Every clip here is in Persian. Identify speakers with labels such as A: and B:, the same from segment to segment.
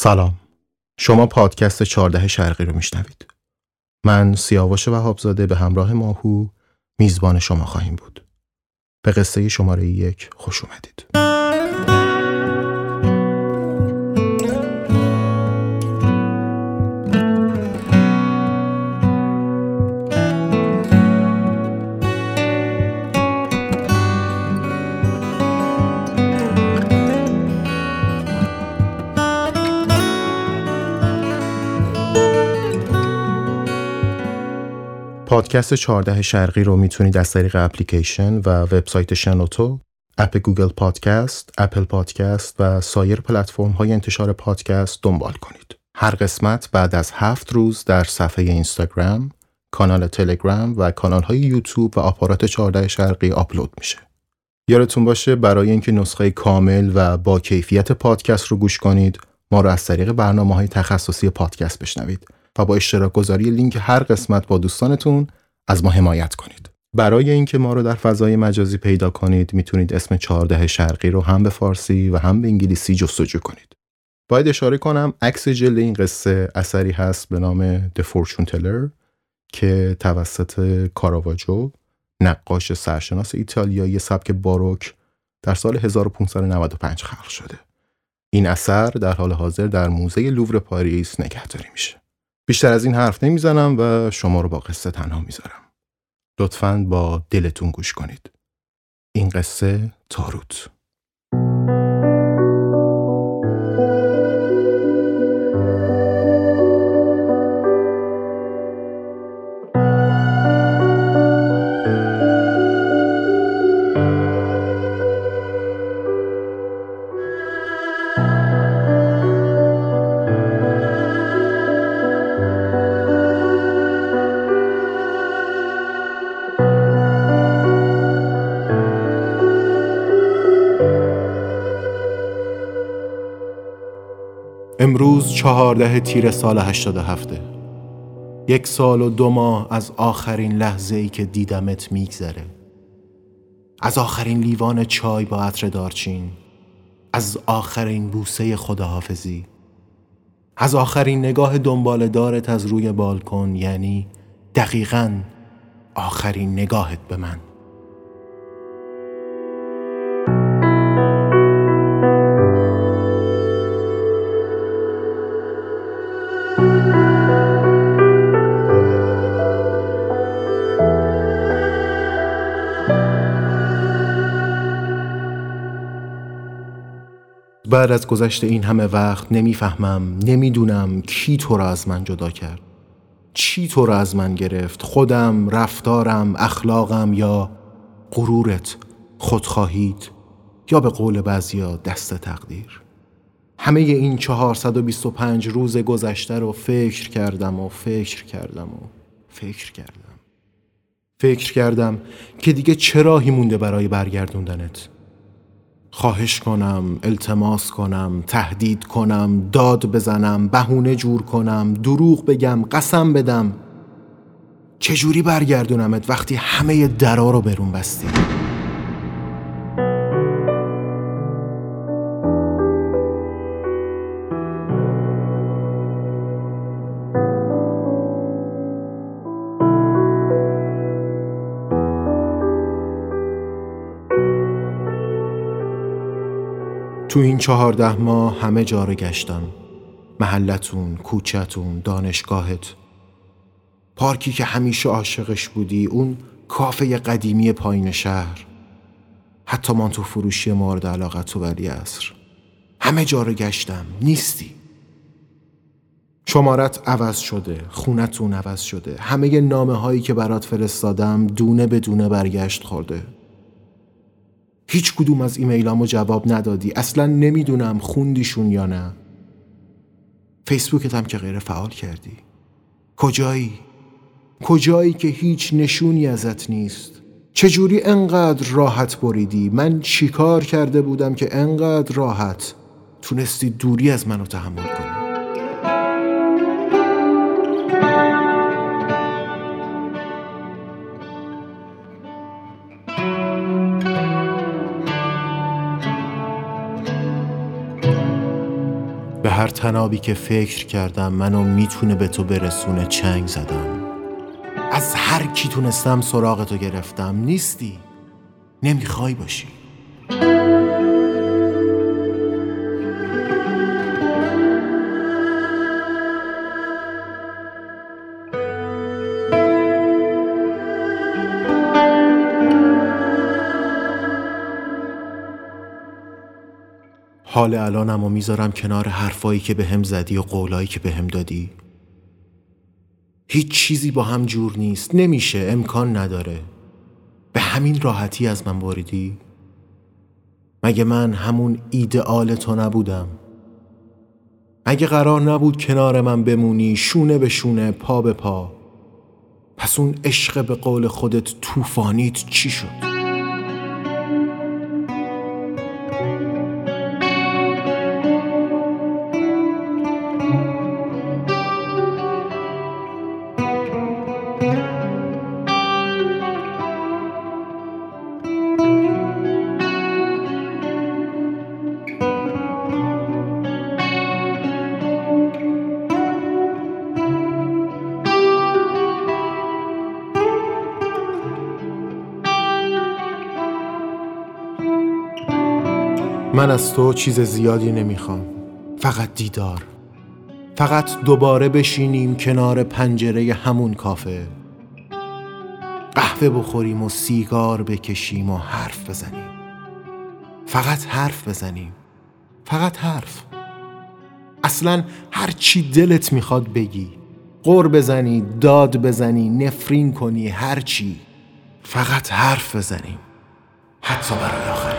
A: سلام. شما پادکست 14 شرقی رو میشنوید. من سیاوش وهابزاده به همراه ماهو میزبان شما خواهیم بود. به قصه شماره یک خوش اومدید. پادکست 14 شرقی رو می‌تونید از طریق اپلیکیشن و وبسایت شنوتو، اپ گوگل پادکست، اپل پادکست و سایر پلتفرم های انتشار پادکست دنبال کنید. هر قسمت بعد از هفت روز در صفحه اینستاگرام، کانال تلگرام و کانال های یوتیوب و آپارات 14 شرقی آپلود میشه. یادتون باشه برای اینکه نسخه کامل و با کیفیت پادکست رو گوش کنید، ما رو از طریق برنامه های تخصصی پادکست بشنوید. و با اشتراک گذاری لینک هر قسمت با دوستانتون از ما حمایت کنید. برای اینکه ما رو در فضای مجازی پیدا کنید می‌تونید اسم 14 شرقی رو هم به فارسی و هم به انگلیسی جستجو کنید. باید اشاره کنم عکس جلد این قصه اثری هست به نام The Fortune Teller که توسط کاراواجو نقاش سرشناس ایتالیایی سبک باروک در سال 1595 خلق شده. این اثر در حال حاضر در موزه لوور پاریس نگهداری میشه. بیشتر از این حرف نمی‌زنم و شما رو با قصه تنها می‌ذارم. لطفاً با دلتون گوش کنید. این قصه تاروت امروز چهارده تیر سال 87 یک سال و دو ماه از آخرین لحظه ای که دیدمت میگذره. از آخرین لیوان چای با عطر دارچین از آخرین بوسه خداحافظی از آخرین نگاه دنبال دارت از روی بالکن یعنی دقیقا آخرین نگاهت به من. بعد از گذشت این همه وقت نمی‌فهمم نمی‌دونم کی تو را از من جدا کرد. چی تو را از من گرفت؟ خودم رفتارم اخلاقم یا غرورت خودخواهید یا به قول بعضیا دست تقدیر. همه این 425 روز گذشته رو فکر کردم و فکر کردم و فکر کردم. فکر کردم که دیگه چراهی مونده برای برگردوندنت؟ خواهش کنم التماس کنم تهدید کنم داد بزنم بهونه جور کنم دروغ بگم قسم بدم. چجوری برگردونمت وقتی همه درا رو برون بستی؟ تو این چهارده ماه همه جا رو گشتم. محلتون، کوچتون، دانشگاهت. پارکی که همیشه عاشقش بودی اون کافه قدیمی پایین شهر. حتی مانتو فروشی مورد علاقت تو ولی اصر همه جا رو گشتم. نیستی. شمارت عوض شده. خونتون عوض شده. همه نامه هایی که برات فرستادم دونه به دونه برگشت خورده. هیچ کدوم از ایمیلامو جواب ندادی. اصلا نمی‌دونم خوندیشون یا نه. فیسبوکت هم که غیر فعال کردی. کجایی؟ کجایی که هیچ نشونی ازت نیست؟ چجوری انقدر راحت بریدی؟ من چیکار کرده بودم که انقدر راحت؟ تونستی دوری از منو تحمل کنی. هر تنابی که فکر کردم منو می‌تونه به تو برسونه چنگ زدم. از هر کی تونستم سراغ تو گرفتم نیستی. نمی‌خوای باشی. حال الانم و می‌ذارم کنار حرفایی که به هم زدی و قولایی که به هم دادی. هیچ چیزی با هم جور نیست نمیشه امکان نداره. به همین راحتی از من بریدی؟ مگه من همون ایدئال تو نبودم؟ اگه قرار نبود کنار من بمونی شونه به شونه پا به پا؟ پس اون عشق به قول خودت طوفانیت چی شد؟ من از تو چیز زیادی نمی‌خوام. فقط دیدار. فقط دوباره بشینیم کنار پنجره همون کافه. قهوه بخوریم و سیگار بکشیم و حرف بزنیم. فقط حرف بزنیم. فقط حرف. اصلا هر چی دلت می‌خواد بگی. قر بزنی داد بزنی نفرین کنی هر چی. فقط حرف بزنیم. حتی برای آخرین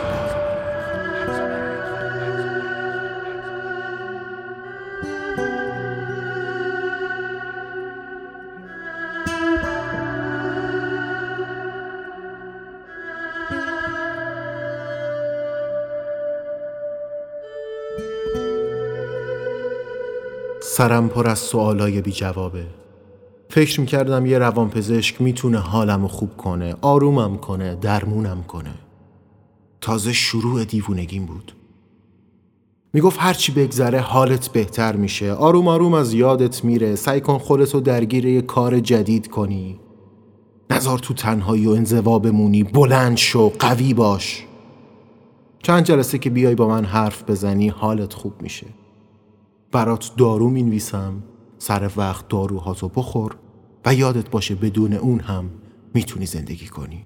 A: سرم پر از سوالای بی جوابه فکر می‌کردم یه روانپزشک می‌تونه حالمو خوب کنه آرومم کنه درمونم کنه. تازه شروع دیوونگیم بود. می‌گفت هرچی بگذره حالت بهتر میشه. آروم آروم از یادت میره. سعی کن خودتو درگیر یه کار جدید کنی. نزار تو تنهایی و انزوا بمونی. بلند شو قوی باش. چند جلسه که بیای با من حرف بزنی حالت خوب میشه. برات دارو می‌نویسم سر وقت داروهاتو بخور و یادت باشه بدون اون هم می‌تونی زندگی کنی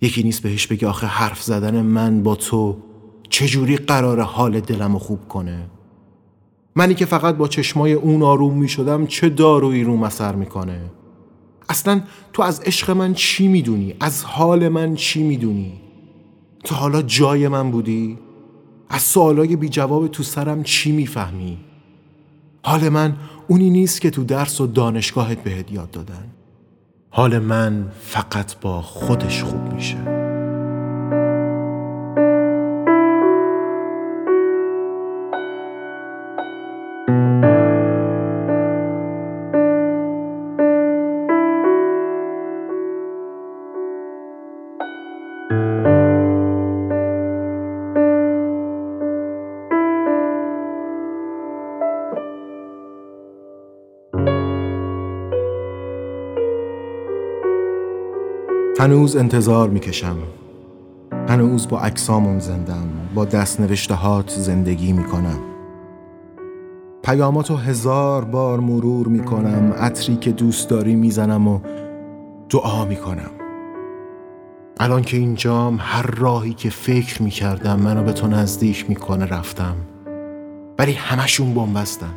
A: یکی نیست بهش بگی آخه حرف زدن من با تو چجوری قرار حال دلمو خوب کنه منی که فقط با چشمای اون آروم می‌شدم چه دارویی رو مسر می‌کنه اصلا تو از عشق من چی می‌دونی؟ از حال من چی می‌دونی؟ تو حالا جای من بودی؟ از سوالای بی جواب تو سرم چی می‌فهمی؟ حال من اونی نیست که تو درس و دانشگاهت بهت یاد دادن حال من فقط با خودش خوب میشه هنوز انتظار می‌کشم. هنوز با اکسامون زندم با دست نوشتهات زندگی می‌کنم. پیاماتو هزار بار مرور می‌کنم عطری که دوست داری می‌زنم و دعا می‌کنم. الان که اینجام هر راهی که فکر می‌کردم منو به تو نزدیک می‌کنه رفتم. ولی همشون بومبستن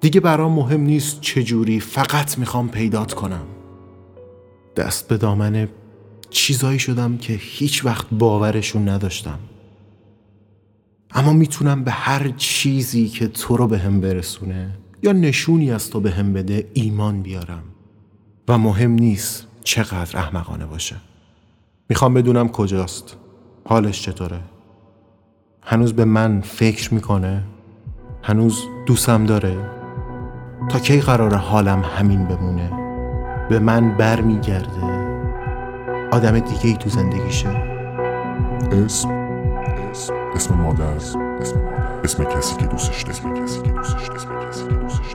A: دیگه برام مهم نیست چجوری فقط می‌خوام پیدات کنم. دست به دامن چیزایی شدم که هیچ وقت باورشون نداشتم. اما می‌تونم به هر چیزی که تو رو به هم برسونه یا نشونی از تو به هم بده ایمان بیارم. و مهم نیست چقدر احمقانه باشه. می‌خوام بدونم کجاست. حالش چطوره؟ هنوز به من فکر می‌کنه؟ هنوز دوستم داره؟ تا کی قرار حالم همین بمونه؟ به من بر میگرده آدم دیگه ای تو زندگیشه.
B: اسم اسم اسم مادر اسم کسی که دوستش اسم کسی که دوستش اسم کسی که دوستش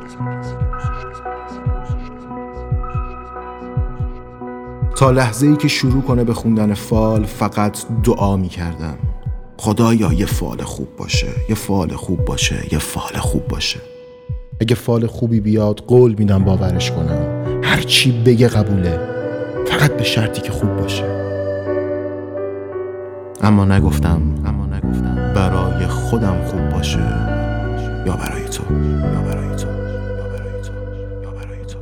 A: تا لحظه ای که شروع کنه به خوندن فال فقط دعا می کردم خدایا یه فال خوب باشه یه فال خوب باشه یه فال خوب باشه. اگه فال خوبی بیاد قول میدم باورش کنم. هر چی بگه قبوله فقط به شرطی که خوب باشه. اما نگفتم اما نگفتم برای خودم خوب باشه یا برای تو؟ یا برای تو؟ یا برای تو؟ یا برای تو؟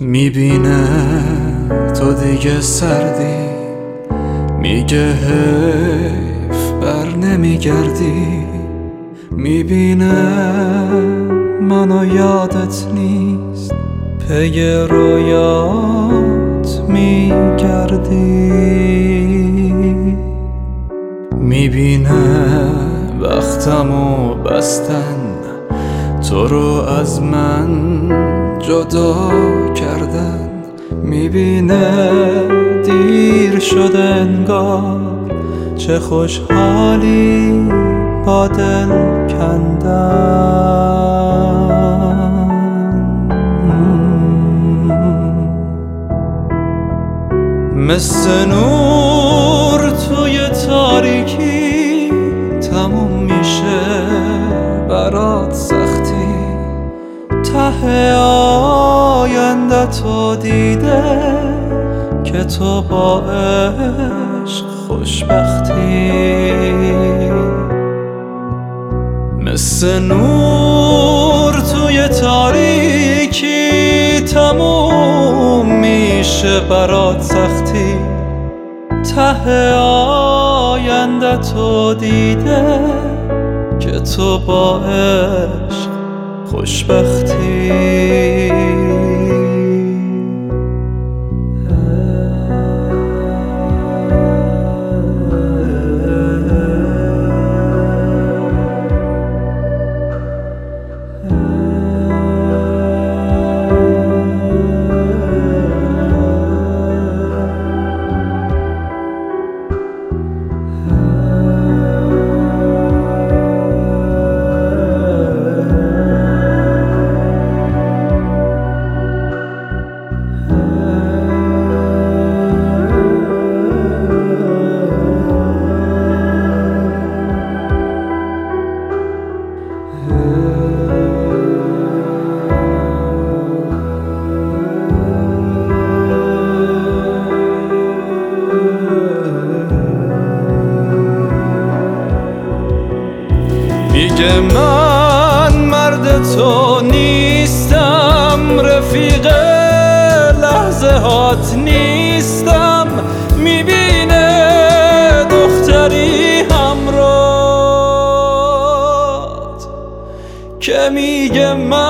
C: می‌بینه تو دیگه سردی میگه حیف بر نمیگردی. می‌بینه منو یادت نیست. پی رویات میگردی می‌بینه وقتمو بستن. تو رو از من جدا کردن. می‌بینه دیر شده انگار چه خوشحالی با دل کندن. مثل نور توی تاریکی تموم میشه برات سختی. ته آینده تو دیده که تو با عشق خوشبختی. مثل نور توی تاریکی تموم میشه برات سختی. ته آینده تو دیده که تو با عشق خوشبختی. میگه من مرد تو نیستم رفیق لحظه هات نیستم می‌بینه دختری همرات که میگه من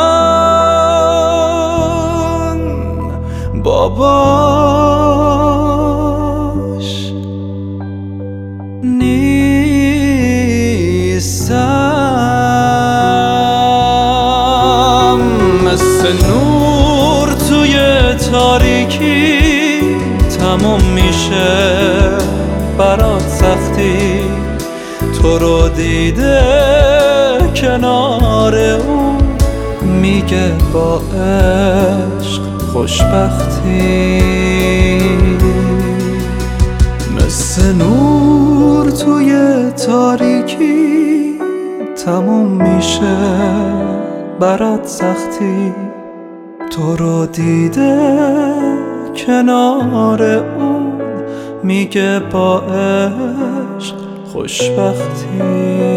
C: باباش نیستم. تموم میشه. برات سختی. تو رو دیده کنار او میگه با عشق خوشبختی. مثل نور توی تاریکی تموم میشه. برات سختی. تو رو دیده کنار اون میگه با عشق خوشبختی.